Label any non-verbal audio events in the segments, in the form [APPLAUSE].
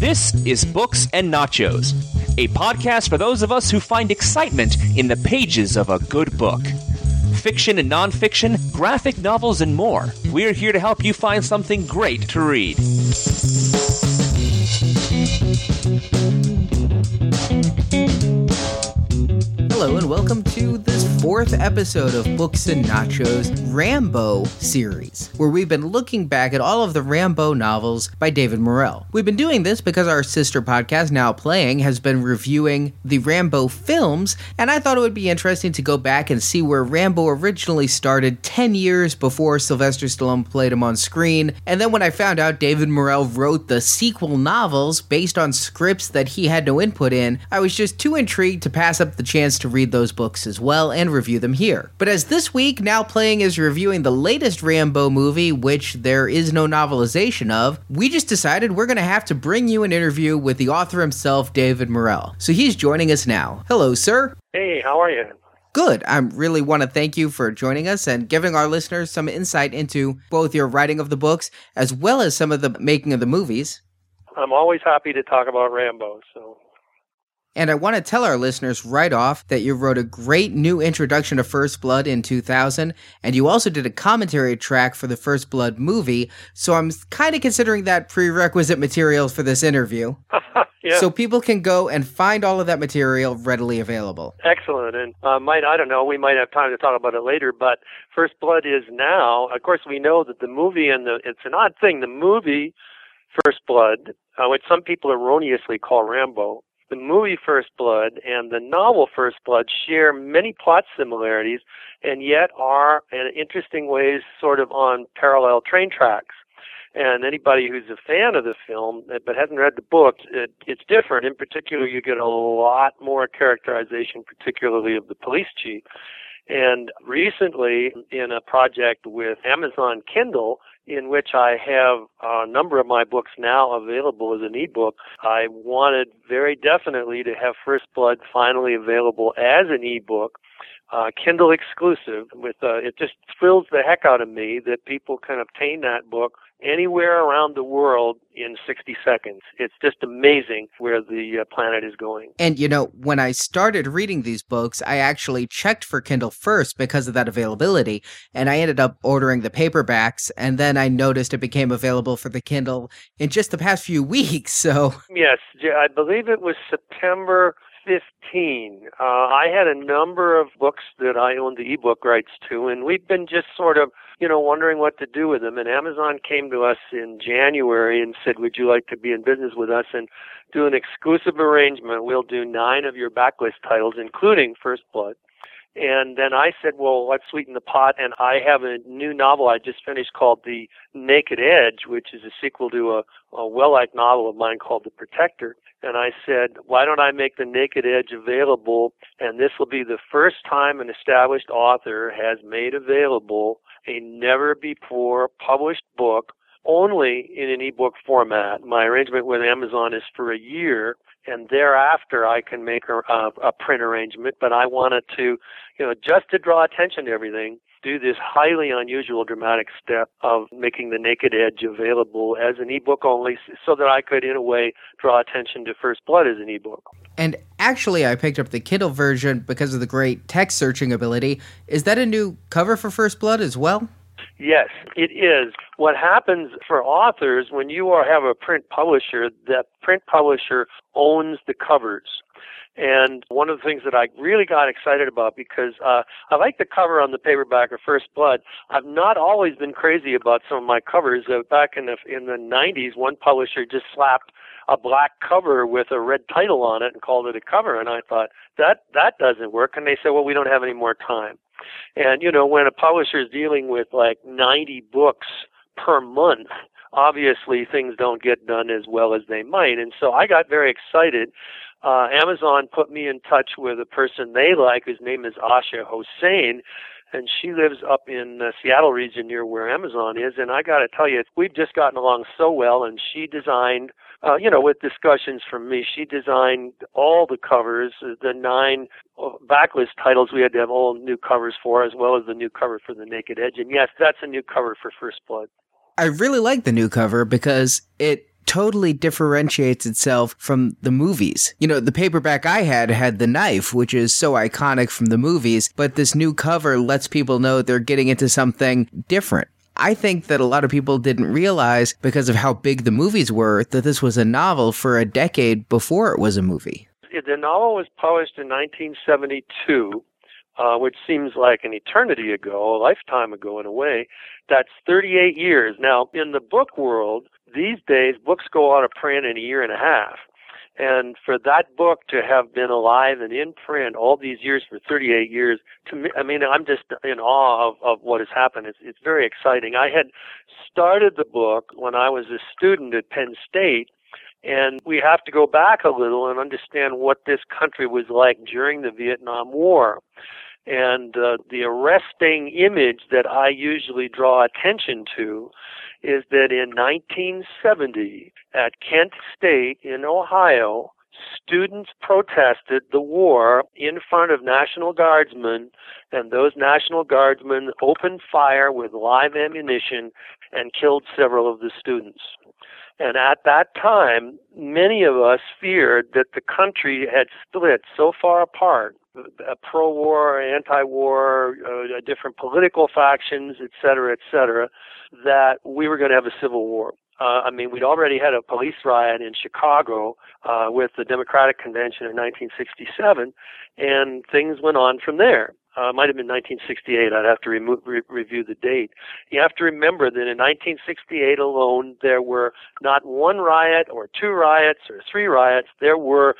This is Books and Nachos, a podcast for those of us who find excitement in the pages of a good book. Fiction and nonfiction, graphic novels, and more. We're here to help you find something great to read. Hello, and welcome to fourth episode of Books and Nachos Rambo series, where we've been looking back at all of the Rambo novels by David Morrell. We've been doing this because our sister podcast, Now Playing, has been reviewing the Rambo films, and I thought it would be interesting to go back and see where Rambo originally started 10 years before Sylvester Stallone played him on screen. And then when I found out David Morrell wrote the sequel novels based on scripts that he had no input in, I was just too intrigued to pass up the chance to read those books as well and review them here. But as this week, Now Playing is reviewing the latest Rambo movie, which there is no novelization of, we just decided we're going to have to bring you an interview with the author himself, David Morrell. So he's joining us now. Hello, sir. Hey, how are you? Good. I really want to thank you for joining us and giving our listeners some insight into both your writing of the books as well as some of the making of the movies. I'm always happy to talk about Rambo, so and I want to tell our listeners right off that you wrote a great new introduction to First Blood in 2000, and you also did a commentary track for the First Blood movie. So I'm kind of considering that prerequisite material for this interview. [LAUGHS] yeah. So people can go and find all of that material readily available. Excellent. And uh, might I don't know, we might have time to talk about it later, but First Blood is now. Of course, we know that the movie and the it's an odd thing. The movie First Blood, uh, which some people erroneously call Rambo, the movie First Blood and the novel First Blood share many plot similarities and yet are in interesting ways sort of on parallel train tracks. And anybody who's a fan of the film but hasn't read the book, it, it's different. In particular, you get a lot more characterization, particularly of the police chief. And recently, in a project with Amazon Kindle, in which I have a number of my books now available as an ebook. I wanted very definitely to have First Blood finally available as an ebook. Uh, Kindle exclusive with uh, it just thrills the heck out of me that people can obtain that book anywhere around the world in 60 seconds. It's just amazing where the uh, planet is going. And you know, when I started reading these books, I actually checked for Kindle first because of that availability, and I ended up ordering the paperbacks, and then I noticed it became available for the Kindle in just the past few [LAUGHS] weeks. So, yes, I believe it was September 15. Uh, I had a number of books that I owned the ebook rights to, and we've been just sort of, you know, wondering what to do with them. And Amazon came to us in January and said, Would you like to be in business with us and do an exclusive arrangement? We'll do nine of your backlist titles, including First Blood. And then I said, well, let's sweeten the pot. And I have a new novel I just finished called The Naked Edge, which is a sequel to a, a well-liked novel of mine called The Protector. And I said, why don't I make The Naked Edge available? And this will be the first time an established author has made available a never before published book only in an ebook format. My arrangement with Amazon is for a year, and thereafter I can make a, a, print arrangement. But I wanted to, you know, just to draw attention to everything, do this highly unusual dramatic step of making the Naked Edge available as an ebook only, so that I could, in a way, draw attention to First Blood as an ebook. And actually, I picked up the Kindle version because of the great text searching ability. Is that a new cover for First Blood as well? Yes, it is. What happens for authors when you are, have a print publisher, that print publisher owns the covers. And one of the things that I really got excited about because uh, I like the cover on the paperback of First Blood. I've not always been crazy about some of my covers. Uh, back in the in the 90s, one publisher just slapped a black cover with a red title on it and called it a cover, and I thought that that doesn't work. And they said, well, we don't have any more time. And you know, when a publisher is dealing with like 90 books per month, obviously things don't get done as well as they might. And so I got very excited. Uh, Amazon put me in touch with a person they like, whose name is Asha Hossein, and she lives up in the Seattle region near where Amazon is. And I got to tell you, we've just gotten along so well. And she designed uh, you know, with discussions from me. She designed all the covers, the nine uh, backlist titles we had to have all new covers for, as well as the new cover for The Naked Edge. And yes, that's a new cover for First Blood. I really like the new cover because it totally differentiates itself from the movies. You know, the paperback I had had the knife, which is so iconic from the movies, but this new cover lets people know they're getting into something different. I think that a lot of people didn't realize because of how big the movies were that this was a novel for a decade before it was a movie. The novel was published in 1972, uh, which seems like an eternity ago, a lifetime ago in a way. That's 38 years. Now, in the book world, these days, books go out of print in a year and a half. And for that book to have been alive and in print all these years for 38 years, to me, I mean, I'm just in awe of, of what has happened. It's, it's very exciting. I had started the book when I was a student at Penn State, and we have to go back a little and understand what this country was like during the Vietnam War. And uh, the arresting image that I usually draw attention to is that in 1970 at Kent State in Ohio, students protested the war in front of National Guardsmen, and those National Guardsmen opened fire with live ammunition and killed several of the students. And at that time, many of us feared that the country had split so far apart uh, pro-war, anti-war, uh, different political factions, et cetera, et cetera, that we were going to have a civil war. Uh, I mean, we'd already had a police riot in Chicago uh, with the Democratic Convention in 1967, and things went on from there. Uh, it might have been 1968. I'd have to remo- re- review the date. You have to remember that in 1968 alone, there were not one riot or two riots or three riots. There were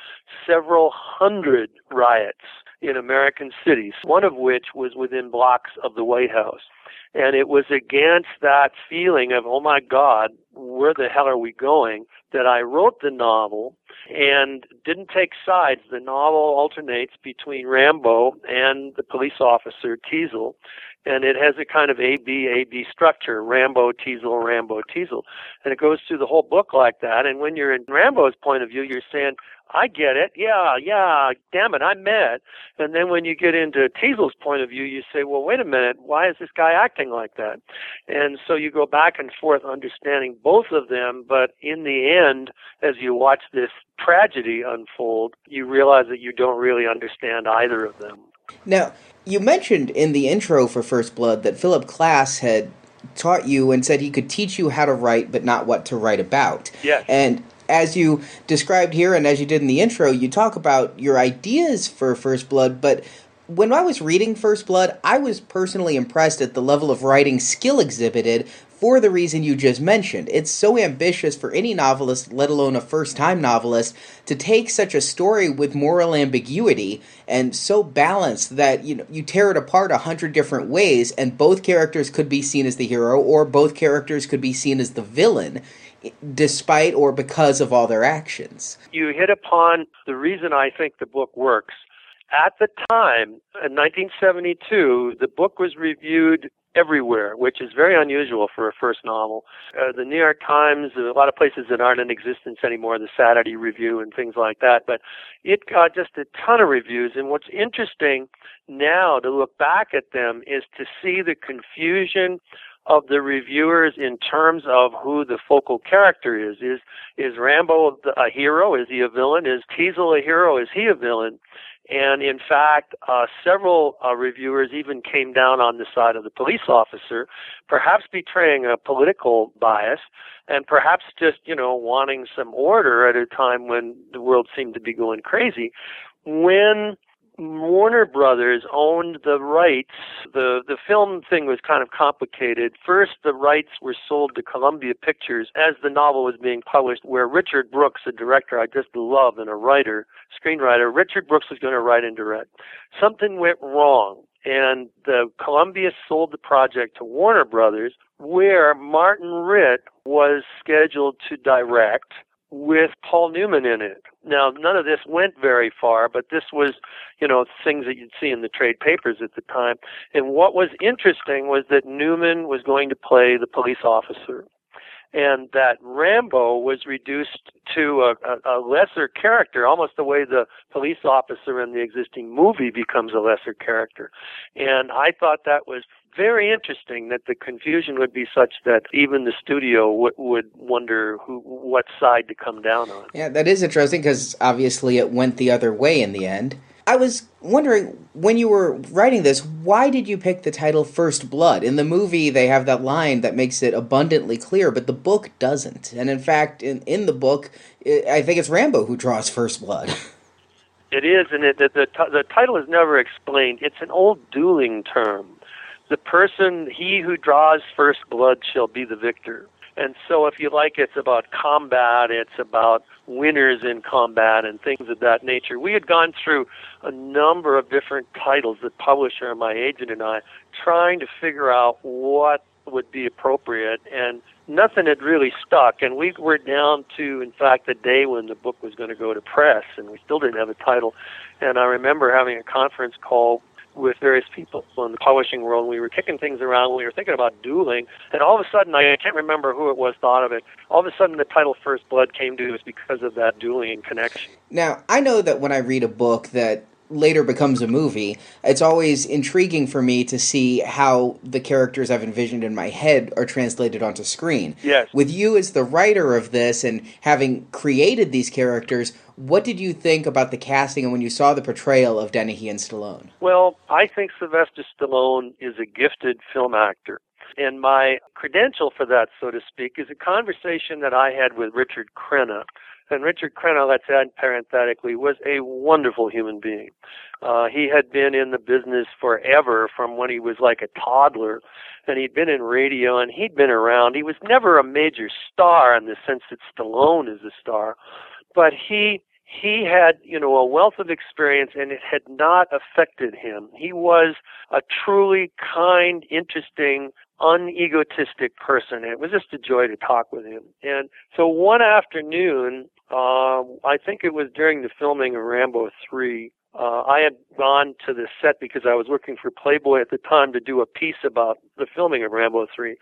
several hundred riots in American cities, one of which was within blocks of the White House. And it was against that feeling of, oh my God, where the hell are we going, that I wrote the novel and didn't take sides. The novel alternates between Rambo and the police officer Teasle, and it has a kind of A B A B structure: Rambo, Teasle, Rambo, Teasle, and it goes through the whole book like that. And when you're in Rambo's point of view, you're saying, I get it. Yeah, yeah. Damn it, I'm mad. And then when you get into Teasle's point of view, you say, well, wait a minute. Why is this guy acting like that? And so you go back and forth understanding both of them. But in the end, as you watch this tragedy unfold, you realize that you don't really understand either of them. Now, you mentioned in the intro for First Blood that Philip Klass had taught you and said he could teach you how to write but not what to write about. Yes. And as you described here and as you did in the intro, you talk about your ideas for First Blood, but when I was reading First Blood, I was personally impressed at the level of writing skill exhibited for the reason you just mentioned. It's so ambitious for any novelist, let alone a first time novelist, to take such a story with moral ambiguity and so balanced that you know you tear it apart a hundred different ways and both characters could be seen as the hero or both characters could be seen as the villain despite or because of all their actions. You hit upon the reason I think the book works. At the time, in 1972, the book was reviewed everywhere, which is very unusual for a first novel. Uh, the New York Times, a lot of places that aren't in existence anymore, the Saturday Review and things like that, but it got just a ton of reviews. And what's interesting now to look back at them is to see the confusion of the reviewers in terms of who the focal character is. Is is Rambo a hero? Is he a villain? Is Teasle a hero? Is he a villain? And in fact, uh, several uh, reviewers even came down on the side of the police officer, perhaps betraying a political bias, and perhaps just you know wanting some order at a time when the world seemed to be going crazy. When Warner Brothers owned the rights. The the film thing was kind of complicated. First, the rights were sold to Columbia Pictures as the novel was being published, where Richard Brooks, a director I just love and a writer, screenwriter, Richard Brooks was going to write and direct. Something went wrong, and the Columbia sold the project to Warner Brothers, where Martin Ritt was scheduled to direct with Paul Newman in it. Now, none of this went very far, but this was, you know, things that you'd see in the trade papers at the time. And what was interesting was that Newman was going to play the police officer. and that Rambo was reduced to a, a, a lesser character, almost the way the police officer in the existing movie becomes a lesser character. And I thought that was very interesting that the confusion would be such that even the studio w- would wonder who, what side to come down on. Yeah, that is interesting because obviously it went the other way in the end. I was wondering when you were writing this, why did you pick the title First Blood? In the movie, they have that line that makes it abundantly clear, but the book doesn't. And in fact, in, in the book, I think it's Rambo who draws First Blood. [LAUGHS] It is, and it, the, the, the title is never explained. It's an old dueling term. The person, he who draws first blood shall be the victor. And so, if you like, it's about combat, it's about winners in combat and things of that nature. We had gone through a number of different titles, the publisher, and my agent, and I, trying to figure out what would be appropriate, and nothing had really stuck. And we were down to, in fact, the day when the book was going to go to press, and we still didn't have a title. And I remember having a conference call with various people in the publishing world. We were kicking things around. We were thinking about dueling, and all of a sudden, I can't remember who it was thought of it. All of a sudden, the title First Blood came to us because of that dueling connection. Now, I know that when I read a book that later becomes a movie, it's always intriguing for me to see how the characters I've envisioned in my head are translated onto screen. Yes. With you as the writer of this and having created these characters, what did you think about the casting and when you saw the portrayal of Dennehy and Stallone? Well, I think Sylvester Stallone is a gifted film actor. And my credential for that, so to speak, is a conversation that I had with Richard Crenna, and Richard Crenna, let's add parenthetically, was a wonderful human being. Uh, he had been in the business forever from when he was like a toddler, and he'd been in radio and he'd been around. He was never a major star in the sense that Stallone is a star, but he he had, you know, a wealth of experience and it had not affected him. He was a truly kind, interesting, unegotistic person. and It was just a joy to talk with him. And so one afternoon, uh, I think it was during the filming of Rambo 3, uh, I had gone to the set because I was working for Playboy at the time to do a piece about the filming of Rambo 3.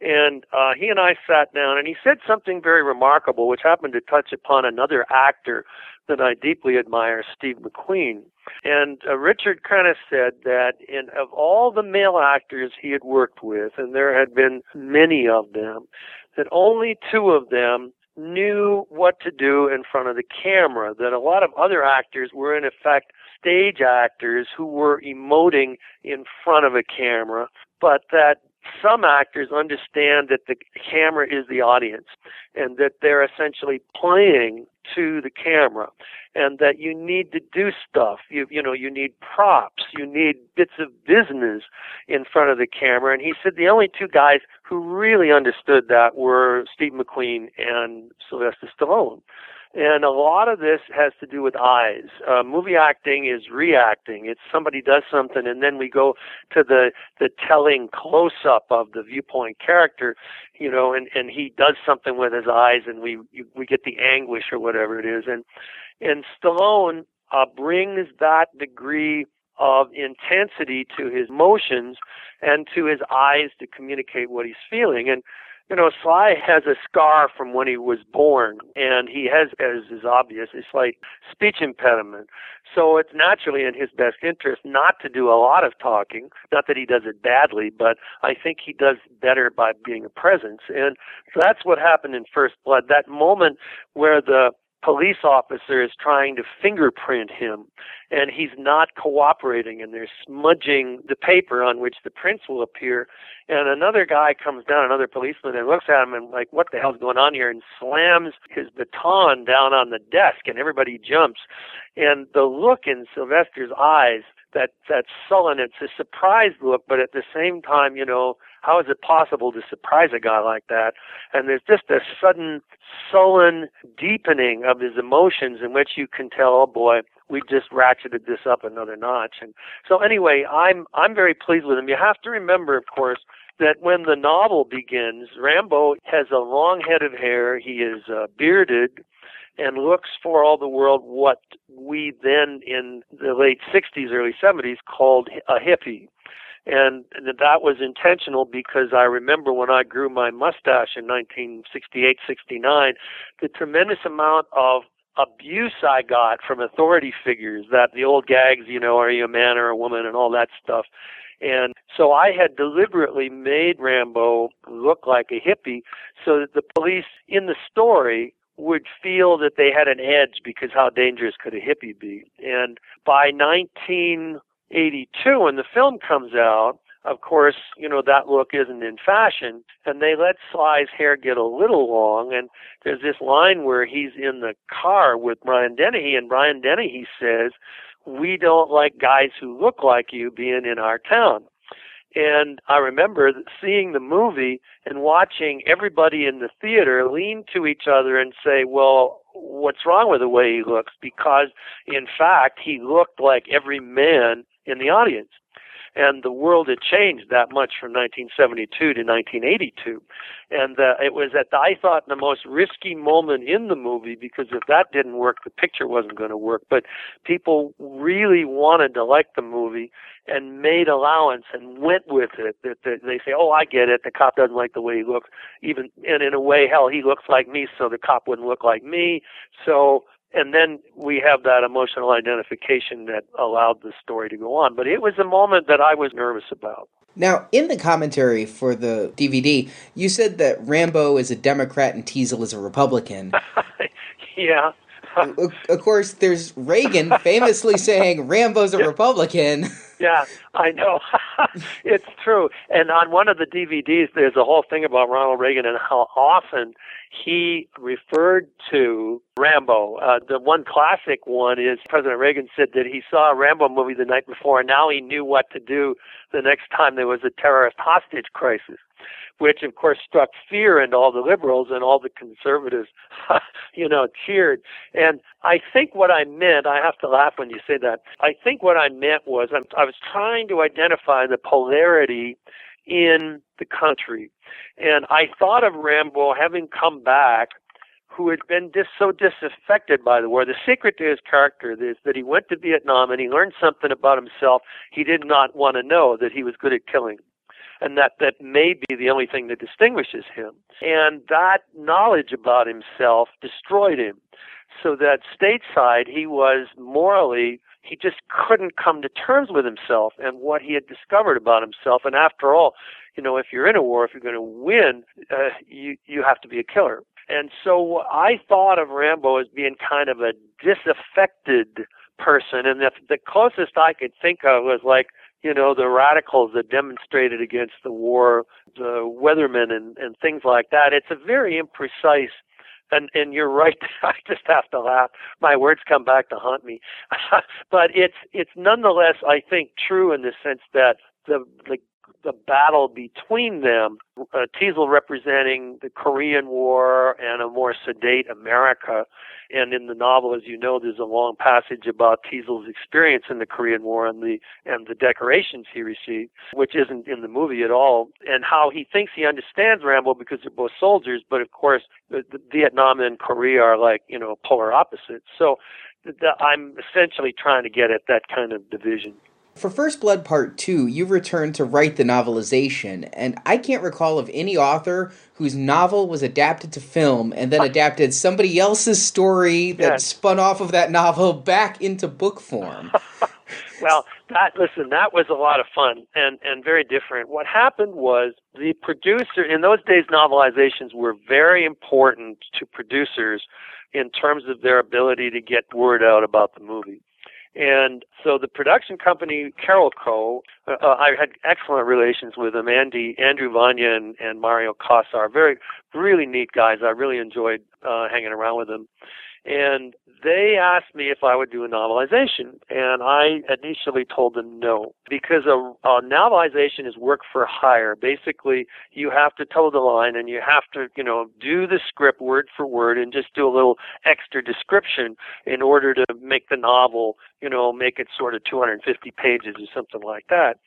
And uh, he and I sat down, and he said something very remarkable, which happened to touch upon another actor that I deeply admire, Steve McQueen. And uh, Richard kind of said that in of all the male actors he had worked with, and there had been many of them, that only two of them knew what to do in front of the camera. That a lot of other actors were in effect stage actors who were emoting in front of a camera, but that some actors understand that the camera is the audience and that they're essentially playing to the camera and that you need to do stuff. You you know you need props. You need bits of business in front of the camera. And he said the only two guys who really understood that were Steve McQueen and Sylvester Stallone and a lot of this has to do with eyes. Uh, movie acting is reacting. It's somebody does something and then we go to the, the telling close up of the viewpoint character, you know, and, and he does something with his eyes and we, we get the anguish or whatever it is. And, and Stallone, uh, brings that degree of intensity to his motions and to his eyes to communicate what he's feeling. And you know, Sly has a scar from when he was born, and he has, as is obvious, a slight speech impediment. So it's naturally in his best interest not to do a lot of talking. Not that he does it badly, but I think he does better by being a presence. And so that's what happened in First Blood. That moment where the police officer is trying to fingerprint him and he's not cooperating and they're smudging the paper on which the prints will appear. And another guy comes down another policeman and looks at him and like what the hell's going on here? and slams his baton down on the desk and everybody jumps. And the look in Sylvester's eyes that that sullen it's a surprised look but at the same time you know how is it possible to surprise a guy like that? And there's just a sudden sullen deepening of his emotions in which you can tell, oh boy, we just ratcheted this up another notch. And so anyway, I'm I'm very pleased with him. You have to remember, of course, that when the novel begins, Rambo has a long head of hair. He is uh, bearded and looks for all the world what we then in the late 60s, early 70s called a hippie And that was intentional because I remember when I grew my mustache in 1968, 69, the tremendous amount of abuse I got from authority figures that the old gags, you know, are you a man or a woman and all that stuff. And so I had deliberately made Rambo look like a hippie so that the police in the story would feel that they had an edge because how dangerous could a hippie be? And by 1982, when the film comes out, of course, you know, that look isn't in fashion. And they let Sly's hair get a little long. And there's this line where he's in the car with Brian Dennehy, and Brian Dennehy says, We don't like guys who look like you being in our town. And I remember seeing the movie and watching everybody in the theater lean to each other and say, well, what's wrong with the way he looks? Because in fact, he looked like every man in the audience and the world had changed that much from 1972 to 1982. And uh, it was at the, I thought the most risky moment in the movie because if that didn't work, the picture wasn't going to work. But people really wanted to like the movie and made allowance and went with it. That, they say, "Oh, I get it. The cop doesn't like the way he looks." Even and in a way, hell, he looks like me, so the cop wouldn't look like me. So and then we have that emotional identification that allowed the story to go on. But it was a moment that I was nervous about. Now, in the commentary for the DVD, you said that Rambo is a Democrat and Teasle is a Republican. [LAUGHS] yeah. of course, there's Reagan famously saying Rambo's a Republican. [LAUGHS] yeah, I know. [LAUGHS] it's true. And on one of the DVDs, there's a whole thing about Ronald Reagan and how often he referred to Rambo. Uh, the one classic one is President Reagan said that he saw a Rambo movie the night before, and now he knew what to do the next time there was a terrorist hostage crisis which of course struck fear into all the liberals and all the conservatives, [LAUGHS] [LAUGHS] you know, cheered. And I think what I meant, I have to laugh when you say that. I think what I meant was I'm, I was trying to identify the polarity in the country. And I thought of Rambo having come back who had been dis- so disaffected by the war. The secret to his character is that he went to Vietnam and he learned something about himself he did not want to know that he was good at killing and that that may be the only thing that distinguishes him. And that knowledge about himself destroyed him. So that stateside, he was morally, he just couldn't come to terms with himself and what he had discovered about himself. And after all, you know, if you're in a war, if you're going to win, uh, you you have to be a killer. And so I thought of Rambo as being kind of a disaffected person, and the, the closest I could think of was like you know, the radicals that demonstrated against the war, the weathermen and, and things like that. It's a very imprecise and and you're right. [LAUGHS] I just have to laugh. My words come back to haunt me. [LAUGHS] but it's it's nonetheless, I think, true in the sense that the the the battle between them, uh, Teasle representing the Korean War and a more sedate America. And in the novel, as you know, there's a long passage about Teasle's experience in the Korean War and the and the decorations he received, which isn't in the movie at all, and how he thinks he understands Rambo because they're both soldiers, but of course, the, the Vietnam and Korea are like you know polar opposites. So the, I'm essentially trying to get at that kind of division. For First Blood Part 2, you returned to write the novelization, and I can't recall of any author whose novel was adapted to film and then adapted somebody else's story that yes. spun off of that novel back into book form. [LAUGHS] well, that listen, that was a lot of fun and and very different. What happened was the producer in those days novelizations were very important to producers in terms of their ability to get word out about the movie. And so the production company Carolco, uh, uh, I had excellent relations with them. Andy, Andrew Vajna, and, and Mario are very, really neat guys. I really enjoyed uh, hanging around with them. And they asked me if I would do a novelization, and I initially told them no because a, a novelization is work for hire. Basically, you have to toe the line and you have to, you know, do the script word for word and just do a little extra description in order to make the novel, you know, make it sort of 250 pages or something like that.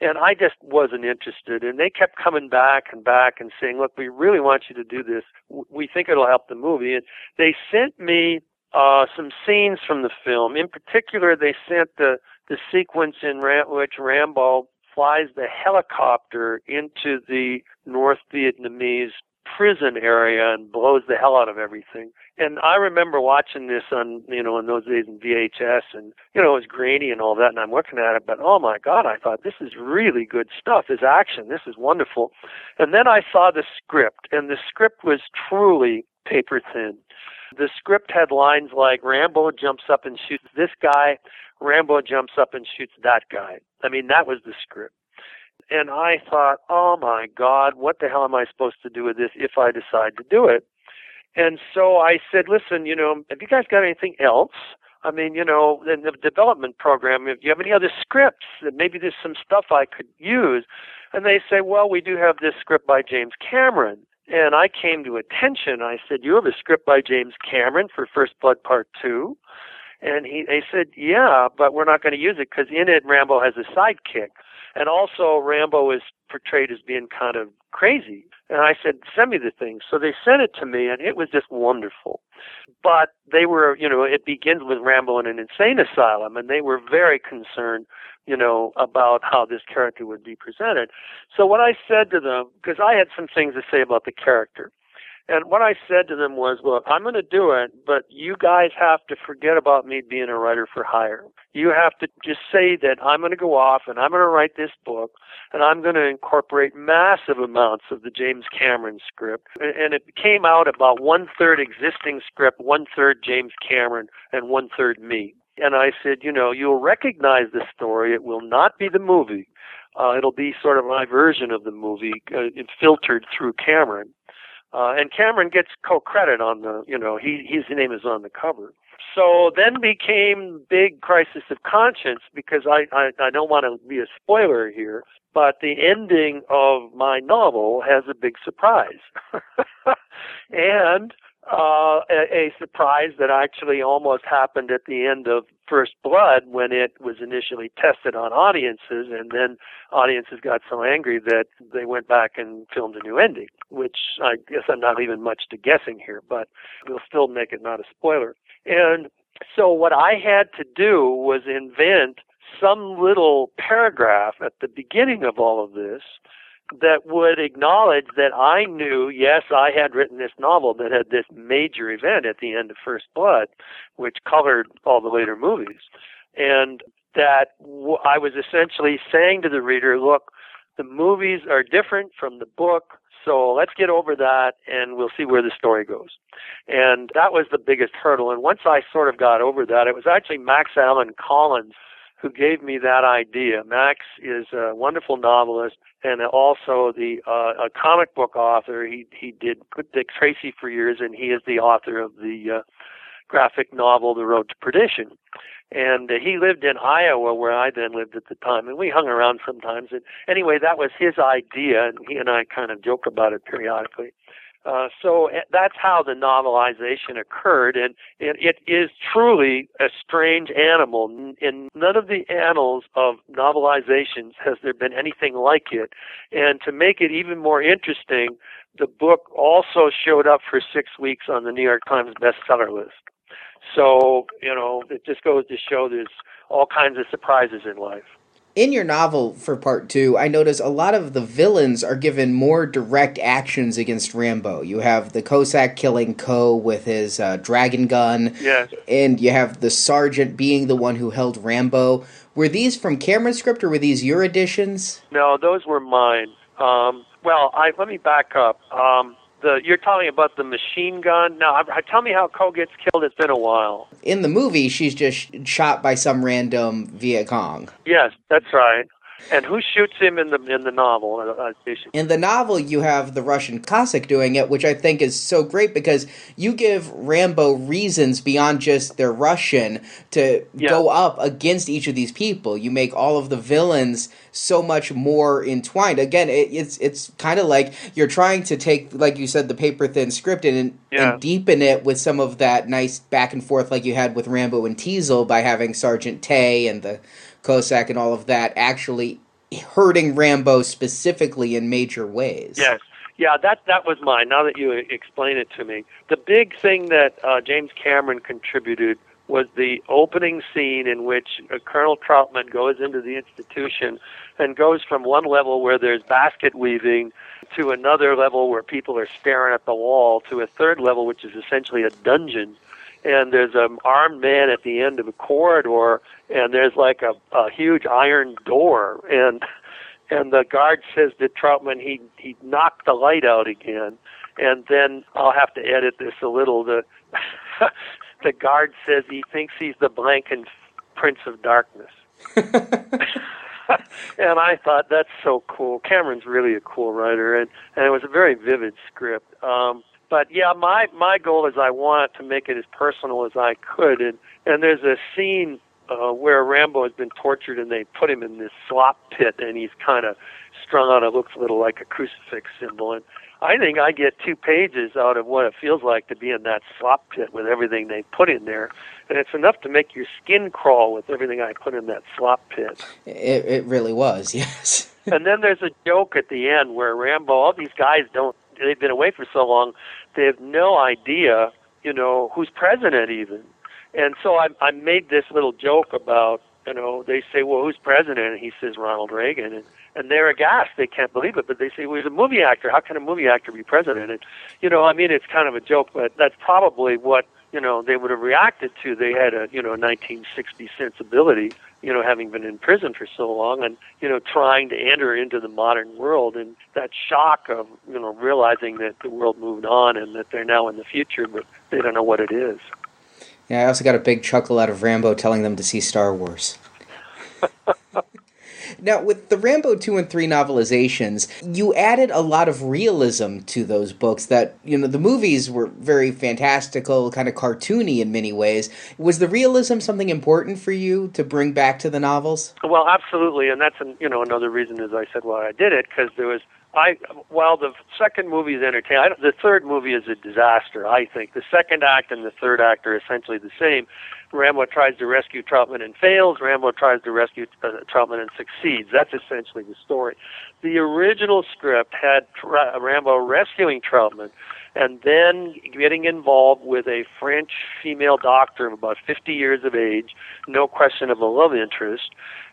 And I just wasn't interested, and they kept coming back and back and saying, "Look, we really want you to do this. We think it'll help the movie." And they sent uh, some scenes from the film. In particular, they sent the the sequence in Ram- which Rambo flies the helicopter into the North Vietnamese prison area and blows the hell out of everything. And I remember watching this on, you know, in those days in VHS and, you know, it was grainy and all that and I'm looking at it, but oh my God, I thought this is really good stuff. This action, this is wonderful. And then I saw the script and the script was truly paper thin. The script had lines like Rambo jumps up and shoots this guy, Rambo jumps up and shoots that guy. I mean, that was the script. And I thought, oh my God, what the hell am I supposed to do with this if I decide to do it? And so I said, listen, you know, have you guys got anything else? I mean, you know, in the development program, if you have any other scripts, that maybe there's some stuff I could use. And they say, well, we do have this script by James Cameron. And I came to attention. I said, you have a script by James Cameron for First Blood Part 2? And he, they said, yeah, but we're not going to use it because in it, Rambo has a sidekick. And also, Rambo is portrayed as being kind of crazy. And I said, send me the thing. So they sent it to me, and it was just wonderful. But they were, you know, it begins with Rambo in an insane asylum, and they were very concerned, you know, about how this character would be presented. So what I said to them, because I had some things to say about the character, and what I said to them was, look, I'm going to do it, but you guys have to forget about me being a writer for hire. You have to just say that I'm going to go off and I'm going to write this book and I'm going to incorporate massive amounts of the James Cameron script. And it came out about one third existing script, one third James Cameron, and one third me. And I said, you know, you'll recognize the story. It will not be the movie. Uh, it'll be sort of my version of the movie, uh, filtered through Cameron. Uh, and Cameron gets co-credit on the, you know, he his name is on the cover. So then became big crisis of conscience because I I, I don't want to be a spoiler here, but the ending of my novel has a big surprise, [LAUGHS] and uh, a, a surprise that actually almost happened at the end of First Blood when it was initially tested on audiences, and then audiences got so angry that they went back and filmed a new ending, which I guess I'm not even much to guessing here, but we'll still make it not a spoiler. And so what I had to do was invent some little paragraph at the beginning of all of this that would acknowledge that I knew, yes, I had written this novel that had this major event at the end of First Blood, which colored all the later movies. And that I was essentially saying to the reader, look, the movies are different from the book, so let's get over that and we'll see where the story goes. And that was the biggest hurdle. And once I sort of got over that, it was actually Max Allan Collins who gave me that idea. Max is a wonderful novelist and also the uh, a comic book author. He he did Dick Tracy for years, and he is the author of the uh, graphic novel The Road to Perdition. And uh, he lived in Iowa, where I then lived at the time, and we hung around sometimes. And anyway, that was his idea, and he and I kind of joke about it periodically. Uh, so eh, that's how the novelization occurred, and it, it is truly a strange animal. In none of the annals of novelizations has there been anything like it. And to make it even more interesting, the book also showed up for six weeks on the New York Times bestseller list. So, you know, it just goes to show there's all kinds of surprises in life in your novel for part two, I notice a lot of the villains are given more direct actions against Rambo. You have the Cossack killing Co with his uh, dragon gun. Yes. And you have the sergeant being the one who held Rambo. Were these from Cameron's script or were these your additions? No, those were mine. Um, well, I, let me back up. Um, the you're talking about the machine gun. Now, tell me how Co gets killed. It's been a while. In the movie, she's just shot by some random Viet Cong. Yes, that's right. And who shoots him in the in the novel? Uh, uh in the novel, you have the Russian Cossack doing it, which I think is so great because you give Rambo reasons beyond just they're Russian to yeah. go up against each of these people. You make all of the villains so much more entwined. Again, it, it's it's kind of like you're trying to take, like you said, the paper thin script and, yeah. and deepen it with some of that nice back and forth, like you had with Rambo and Teasle by having Sergeant Tay and the Cossack and all of that actually hurting Rambo specifically in major ways. Yes. Yeah, that that was mine. Now that you explain it to me, the big thing that uh, James Cameron contributed was the opening scene in which uh, Colonel Troutman goes into the institution and goes from one level where there's basket weaving to another level where people are staring at the wall to a third level which is essentially a dungeon and there's an armed man at the end of a corridor and there's like a, a huge iron door and and the guard says to Troutman he he knocked the light out again and then I'll have to edit this a little the [LAUGHS] the guard says he thinks he's the Blanken Prince of Darkness [LAUGHS] [LAUGHS] and I thought that's so cool. Cameron's really a cool writer, and and it was a very vivid script. Um, but yeah, my my goal is I want to make it as personal as I could, and and there's a scene uh, where Rambo has been tortured, and they put him in this slop pit, and he's kind of strung out. It looks a little like a crucifix symbol, and I think I get two pages out of what it feels like to be in that slop pit with everything they put in there, and it's enough to make your skin crawl with everything I put in that slop pit. It, it really was, [LAUGHS] yes. and then there's a joke at the end where Rambo, all these guys don't, they've been away for so long, they have no idea, you know, who's president even. And so I, I made this little joke about, you know, they say, well, who's president? And he says Ronald Reagan. And and they're aghast. They can't believe it, but they say, well, he's a movie actor. How can a movie actor be president? And, you know, I mean, it's kind of a joke, but that's probably what, you know, they would have reacted to. They had a, you know, 1960 sensibility, you know, having been in prison for so long and, you know, trying to enter into the modern world and that shock of, you know, realizing that the world moved on and that they're now in the future, but they don't know what it is. Yeah, I also got a big chuckle out of Rambo telling them to see Star Wars. [LAUGHS] Now, with the Rambo 2 and 3 novelizations, you added a lot of realism to those books that, you know, the movies were very fantastical, kind of cartoony in many ways. Was the realism something important for you to bring back to the novels? Well, absolutely, and that's, an, you know, another reason, as I said, why I did it, because there was I while the second movie is entertaining, the third movie is a disaster. I think the second act and the third act are essentially the same. Rambo tries to rescue Troutman and fails. Rambo tries to rescue uh, Troutman and succeeds. That's essentially the story. The original script had Tra- Rambo rescuing Troutman and then getting involved with a French female doctor of about 50 years of age, no question of a love interest,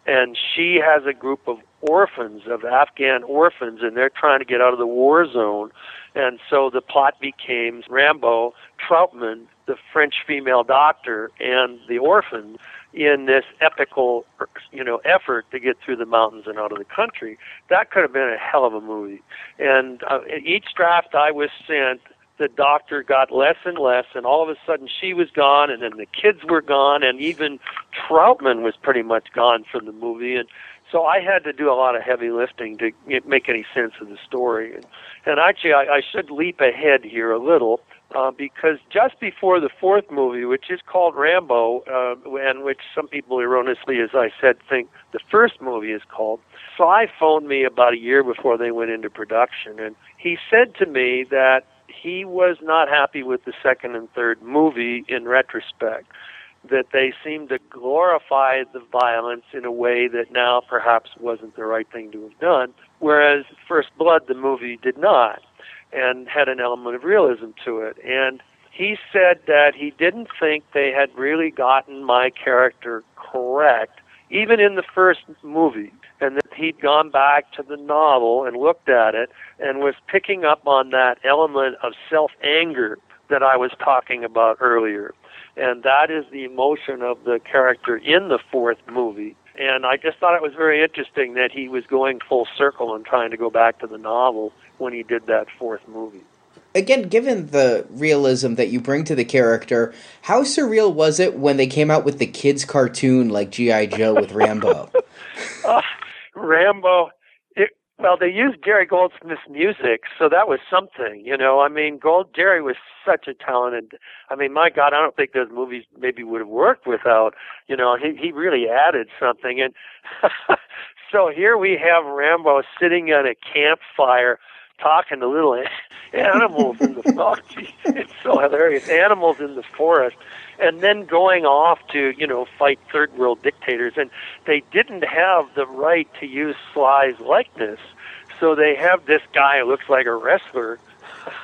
and she has a group of orphans, of Afghan orphans, and they're trying to get out of the war zone. And so the plot became Rambo, Troutman, the French female doctor, and the orphan in this epical, you know, effort to get through the mountains and out of the country. That could have been a hell of a movie. And uh, each draft I was sent, the doctor got less and less, and all of a sudden she was gone, and then the kids were gone, and even Troutman was pretty much gone from the movie. And so I had to do a lot of heavy lifting to make any sense of the story. And, and actually, I, I should leap ahead here a little uh, because just before the fourth movie, which is called Rambo, uh, and which some people erroneously, as I said, think the first movie is called, Sly phoned me about a year before they went into production, and he said to me that he was not happy with the second and third movie in retrospect that they seemed to glorify the violence in a way that now perhaps wasn't the right thing to have done, whereas First Blood, the movie, did not, and had an element of realism to it. And he said that he didn't think they had really gotten my character correct, even in the first movie, and that he'd gone back to the novel and looked at it and was picking up on that element of self anger that I was talking about earlier and that is the emotion of the character in the fourth movie. And I just thought it was very interesting that he was going full circle and trying to go back to the novel when he did that fourth movie. Again, given the realism that you bring to the character, how surreal was it when they came out with the kids' cartoon like G.I. Joe with Rambo? [LAUGHS] uh, Rambo, well, they used Jerry Goldsmith's music, so that was something, you know. I mean, Gold Jerry was such a talented. I mean, my God, I don't think those movies maybe would have worked without, you know, he he really added something. And [LAUGHS] so here we have Rambo sitting on a campfire, talking to little [LAUGHS] animals in the [LAUGHS] oh, gee, it's so hilarious. Animals in the forest, and then going off to you know fight third world dictators. And they didn't have the right to use Sly's likeness so they have this guy who looks like a wrestler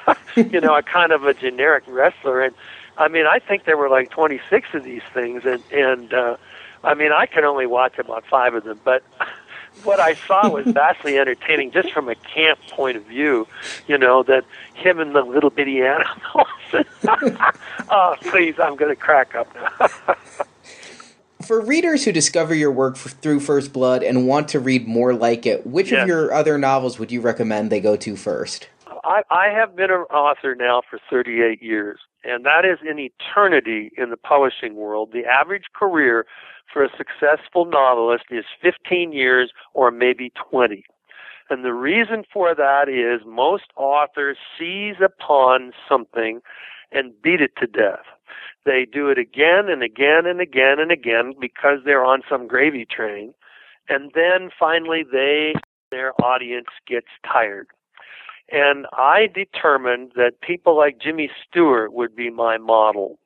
[LAUGHS] you know a kind of a generic wrestler. And I mean I think there were like 26 of these things. And and uh I mean I can only watch about 5 of them. But what I saw was [LAUGHS] vastly entertaining, just from a camp point of view. You know that him and the little bitty animals. [LAUGHS] oh, please, I'm going to crack up now. [LAUGHS] For readers who discover your work for, through First Blood and want to read more like it, which yes. of your other novels would you recommend they go to first? I, I have been an author now for 38 years, and that is an eternity in the publishing world. The average career for a successful novelist is 15 years or maybe 20. And the reason for that is most authors seize upon something and beat it to death. They do it again and again and again and again because they're on some gravy train. And then finally they, their audience gets tired. And I determined that people like Jimmy Stewart would be my model.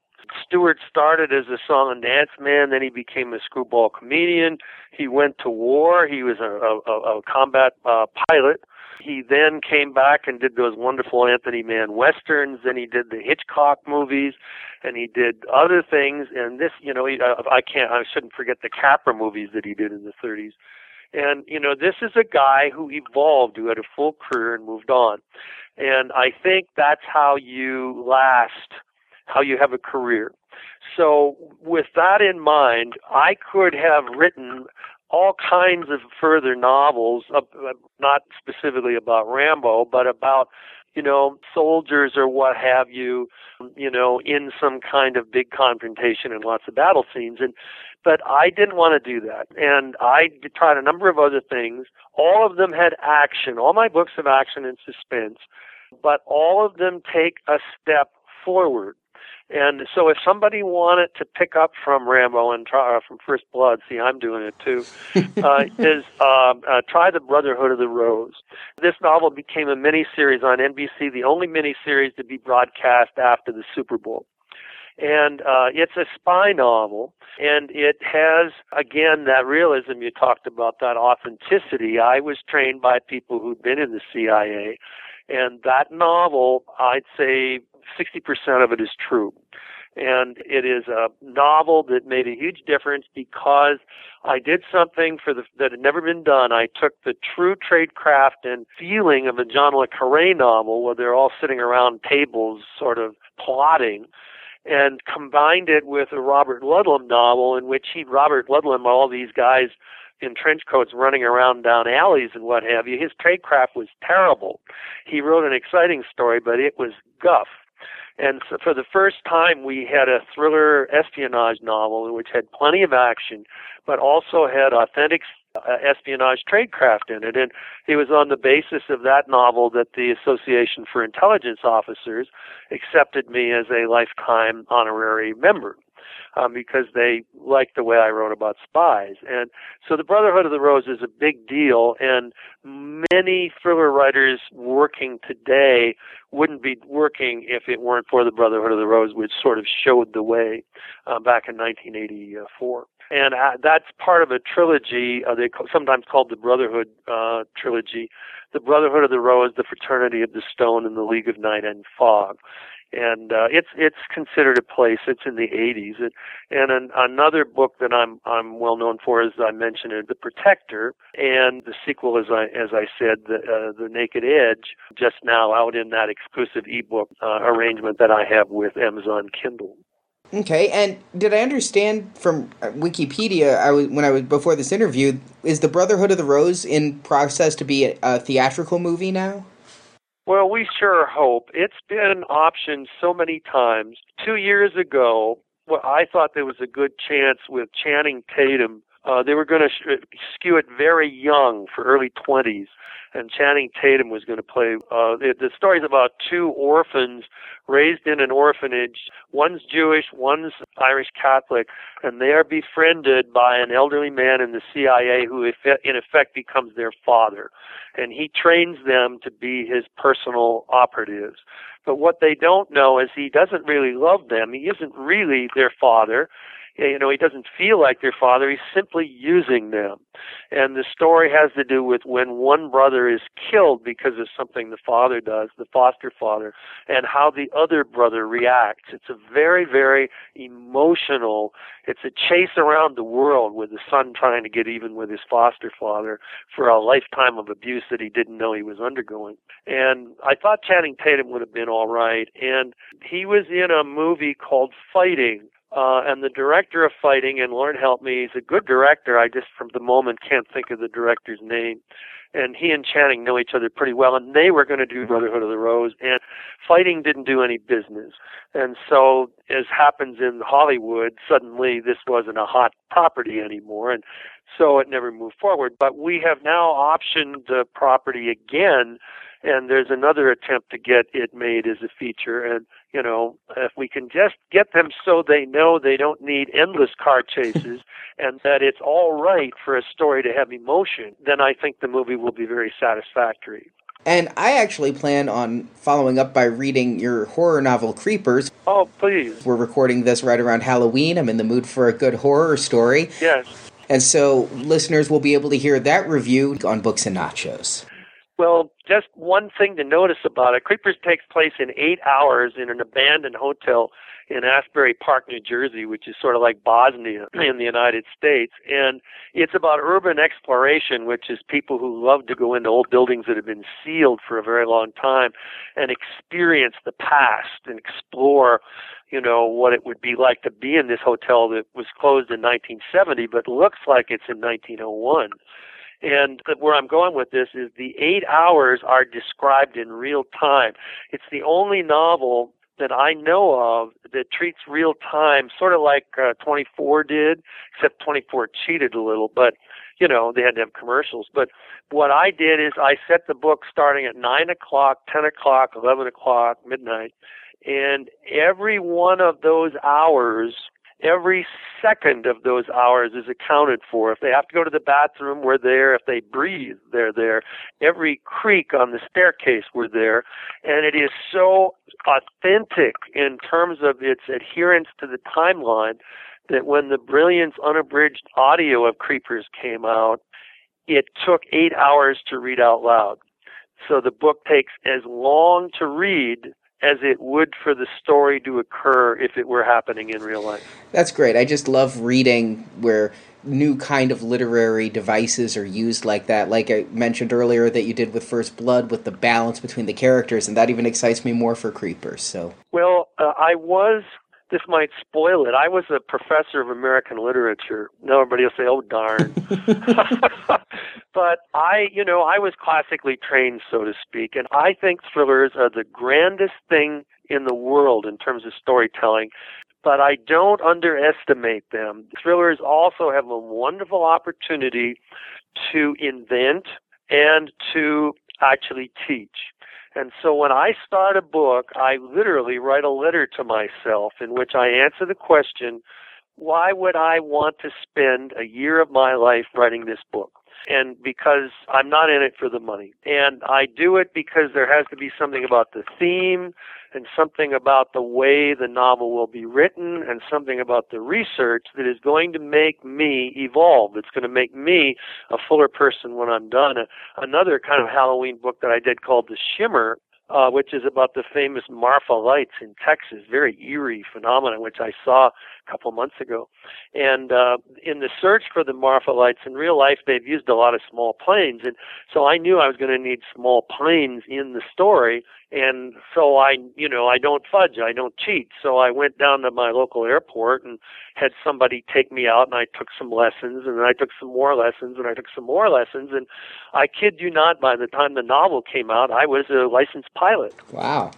Stewart started as a song and dance man, then he became a screwball comedian. He went to war. He was a, a, a combat uh, pilot. He then came back and did those wonderful Anthony Mann westerns. Then he did the Hitchcock movies, and he did other things. And this, you know, he, uh, I can't, I shouldn't forget the Capra movies that he did in the 30s. And, you know, this is a guy who evolved, who had a full career and moved on. And I think that's how you last, how you have a career. So with that in mind, I could have written all kinds of further novels, uh, not specifically about Rambo, but about you know, soldiers or what have you, you know, in some kind of big confrontation and lots of battle scenes. And, but I didn't want to do that. And I tried a number of other things. All of them had action. All my books have action and suspense, but all of them take a step forward. And so if somebody wanted to pick up from Rambo and try, uh, from First Blood, see, I'm doing it too, [LAUGHS] uh, is uh, uh, try The Brotherhood of the Rose. This novel became a miniseries on NBC, the only miniseries to be broadcast after the Super Bowl. And uh, it's a spy novel, and it has, again, that realism you talked about, that authenticity. I was trained by people who'd been in the CIA, and that novel, I'd say 60% of it is true. And it is a novel that made a huge difference because I did something for the, that had never been done. I took the true tradecraft and feeling of a John le Carre novel where they're all sitting around tables sort of plotting and combined it with a Robert Ludlum novel in which he, Robert Ludlum, all these guys in trench coats running around down alleys and what have you. His tradecraft was terrible. He wrote an exciting story, but it was guff. And so for the first time, we had a thriller espionage novel which had plenty of action, but also had authentic uh, espionage tradecraft in it. And it was on the basis of that novel that the Association for Intelligence Officers accepted me as a lifetime honorary member um, because they liked the way I wrote about spies. And so the Brotherhood of the Rose is a big deal, and many thriller writers working today wouldn't be working if it weren't for the Brotherhood of the Rose, which sort of showed the way uh, back in 1984 and uh, that's part of a trilogy. Uh, they sometimes called the Brotherhood uh, trilogy, the Brotherhood of the Rose, the Fraternity of the Stone, and the League of Night and Fog and uh, it's it's considered a place. It's in the 80s, and, and an, another book that I'm I'm well known for, as I mentioned, is The Protector, and the sequel, as I as I said, the uh, the Naked Edge, just now out in that exclusive ebook uh, arrangement that I have with Amazon Kindle. Okay, and did I understand from uh, Wikipedia? I was when I was before this interview. Is the Brotherhood of the Rose in process to be a, a theatrical movie now? Well, we sure hope. It's been optioned so many times. Two years ago, well, I thought there was a good chance with Channing Tatum. Uh, they were going to sh- skew it very young for early 20s and Channing Tatum was going to play. Uh, the, the story's about two orphans raised in an orphanage. One's Jewish, one's Irish Catholic, and they are befriended by an elderly man in the CIA who, in effect, becomes their father, and he trains them to be his personal operatives. But what they don't know is he doesn't really love them. He isn't really their father you know, he doesn't feel like their father. He's simply using them. And the story has to do with when one brother is killed because of something the father does, the foster father, and how the other brother reacts. It's a very, very emotional, it's a chase around the world with the son trying to get even with his foster father for a lifetime of abuse that he didn't know he was undergoing. And I thought Channing Tatum would have been all right. And he was in a movie called Fighting uh, and the director of Fighting, and Lord help me, he's a good director. I just, from the moment, can't think of the director's name. And he and Channing know each other pretty well, and they were going to do Brotherhood of the Rose, and Fighting didn't do any business. And so, as happens in Hollywood, suddenly this wasn't a hot property anymore, and so it never moved forward. But we have now optioned the property again and there's another attempt to get it made as a feature and you know if we can just get them so they know they don't need endless car chases [LAUGHS] and that it's all right for a story to have emotion then i think the movie will be very satisfactory and I actually plan on following up by reading your horror novel Creepers. Oh, please. We're recording this right around Halloween. I'm in the mood for a good horror story. Yes. And so listeners will be able to hear that review on Books and Nachos. Well, just one thing to notice about it. Creepers takes place in eight hours in an abandoned hotel in Asbury Park, New Jersey, which is sort of like Bosnia [CLEARS THROAT] in the United States. And it's about urban exploration, which is people who love to go into old buildings that have been sealed for a very long time and experience the past and explore you know what it would be like to be in this hotel that was closed in 1970 but looks like it's in 1901 and where I'm going with this is the eight hours are described in real time. It's the only novel that I know of that treats real time sort of like uh, 24 did, except 24 cheated a little, but you know, they had to have commercials. But what I did is I set the book starting at 9 o'clock, 10 o'clock, 11 o'clock, midnight, and every one of those hours every second of those hours is accounted for. If they have to go to the bathroom, we're there. If they breathe, they're there. Every creak on the staircase, we're there. And it is so authentic in terms of its adherence to the timeline that when the Brilliance unabridged audio of Creepers came out, it took eight hours to read out loud. So the book takes as long to read as it would for the story to occur if it were happening in real life. That's great. I just love reading where new kind of literary devices are used like that. Like I mentioned earlier that you did with First Blood with the balance between the characters and that even excites me more for Creepers. So Well, uh, I was this might spoil it. I was a professor of American literature. Now everybody will say, "Oh darn," [LAUGHS] [LAUGHS] but I, you know, I was classically trained, so to speak, and I think thrillers are the grandest thing in the world in terms of storytelling. But I don't underestimate them. Thrillers also have a wonderful opportunity to invent and to actually teach. And so when I start a book, I literally write a letter to myself in which I answer the question, why would I want to spend a year of my life writing this book? And because I'm not in it for the money. And I do it because there has to be something about the theme and something about the way the novel will be written and something about the research that is going to make me evolve. It's going to make me a fuller person when I'm done. Another kind of Halloween book that I did called The Shimmer uh, which is about the famous Marfa lights in Texas, very eerie phenomenon, which I saw a couple months ago. And uh, in the search for the Marfa lights, in real life, they've used a lot of small planes, and so I knew I was going to need small planes in the story. And so I, you know, I don't fudge, I don't cheat. So I went down to my local airport and had somebody take me out and I took some lessons and then I took some more lessons and I took some more lessons and I kid you not by the time the novel came out I was a licensed pilot. Wow.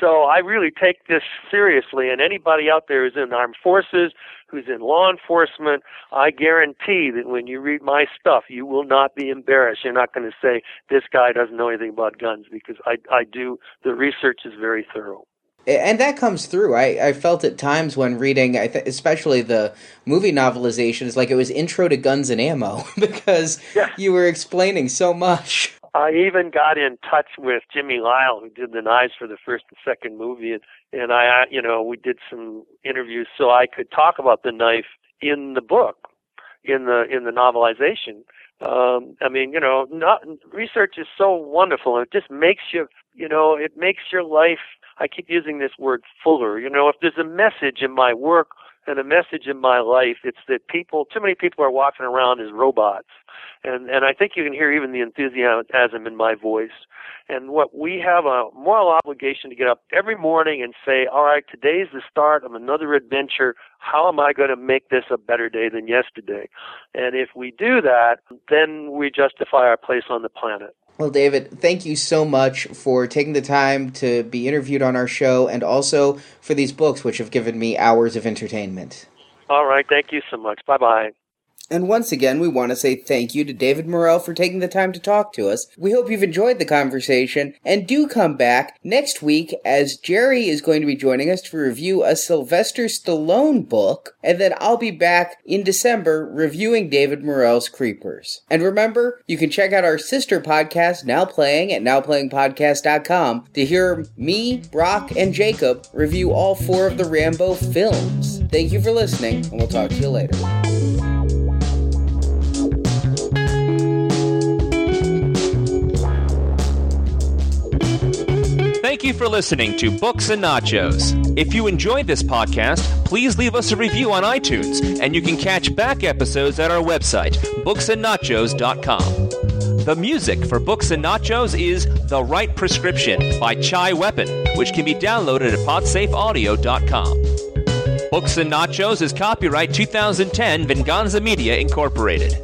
So I really take this seriously and anybody out there who's in the armed forces, who's in law enforcement, I guarantee that when you read my stuff you will not be embarrassed. You're not going to say this guy doesn't know anything about guns because I I do the research is very thorough and that comes through. I, I felt at times when reading, th- especially the movie novelizations, like it was intro to Guns and Ammo [LAUGHS] because yeah. you were explaining so much. I even got in touch with Jimmy Lile, who did the knives for the first and second movie, and, and I, you know, we did some interviews so I could talk about the knife in the book, in the in the novelization. Um, I mean, you know, not, research is so wonderful, it just makes you, you know, it makes your life. I keep using this word fuller. You know, if there's a message in my work and a message in my life, it's that people, too many people are walking around as robots, and and I think you can hear even the enthusiasm in my voice. And what we have a moral obligation to get up every morning and say, all right, today's the start of another adventure. How am I going to make this a better day than yesterday? And if we do that, then we justify our place on the planet. Well, David, thank you so much for taking the time to be interviewed on our show and also for these books, which have given me hours of entertainment. All right. Thank you so much. Bye bye. And once again, we want to say thank you to David Morrell for taking the time to talk to us. We hope you've enjoyed the conversation and do come back next week as Jerry is going to be joining us to review a Sylvester Stallone book. And then I'll be back in December reviewing David Morrell's Creepers. And remember, you can check out our sister podcast, Now Playing, at nowplayingpodcast.com to hear me, Brock, and Jacob review all four of the Rambo films. Thank you for listening, and we'll talk to you later. Thank you for listening to Books and Nachos. If you enjoyed this podcast, please leave us a review on iTunes, and you can catch back episodes at our website, booksandnachos.com. The music for Books and Nachos is The Right Prescription by Chai Weapon, which can be downloaded at podsafeaudio.com. Books and Nachos is copyright 2010 Venganza Media Incorporated.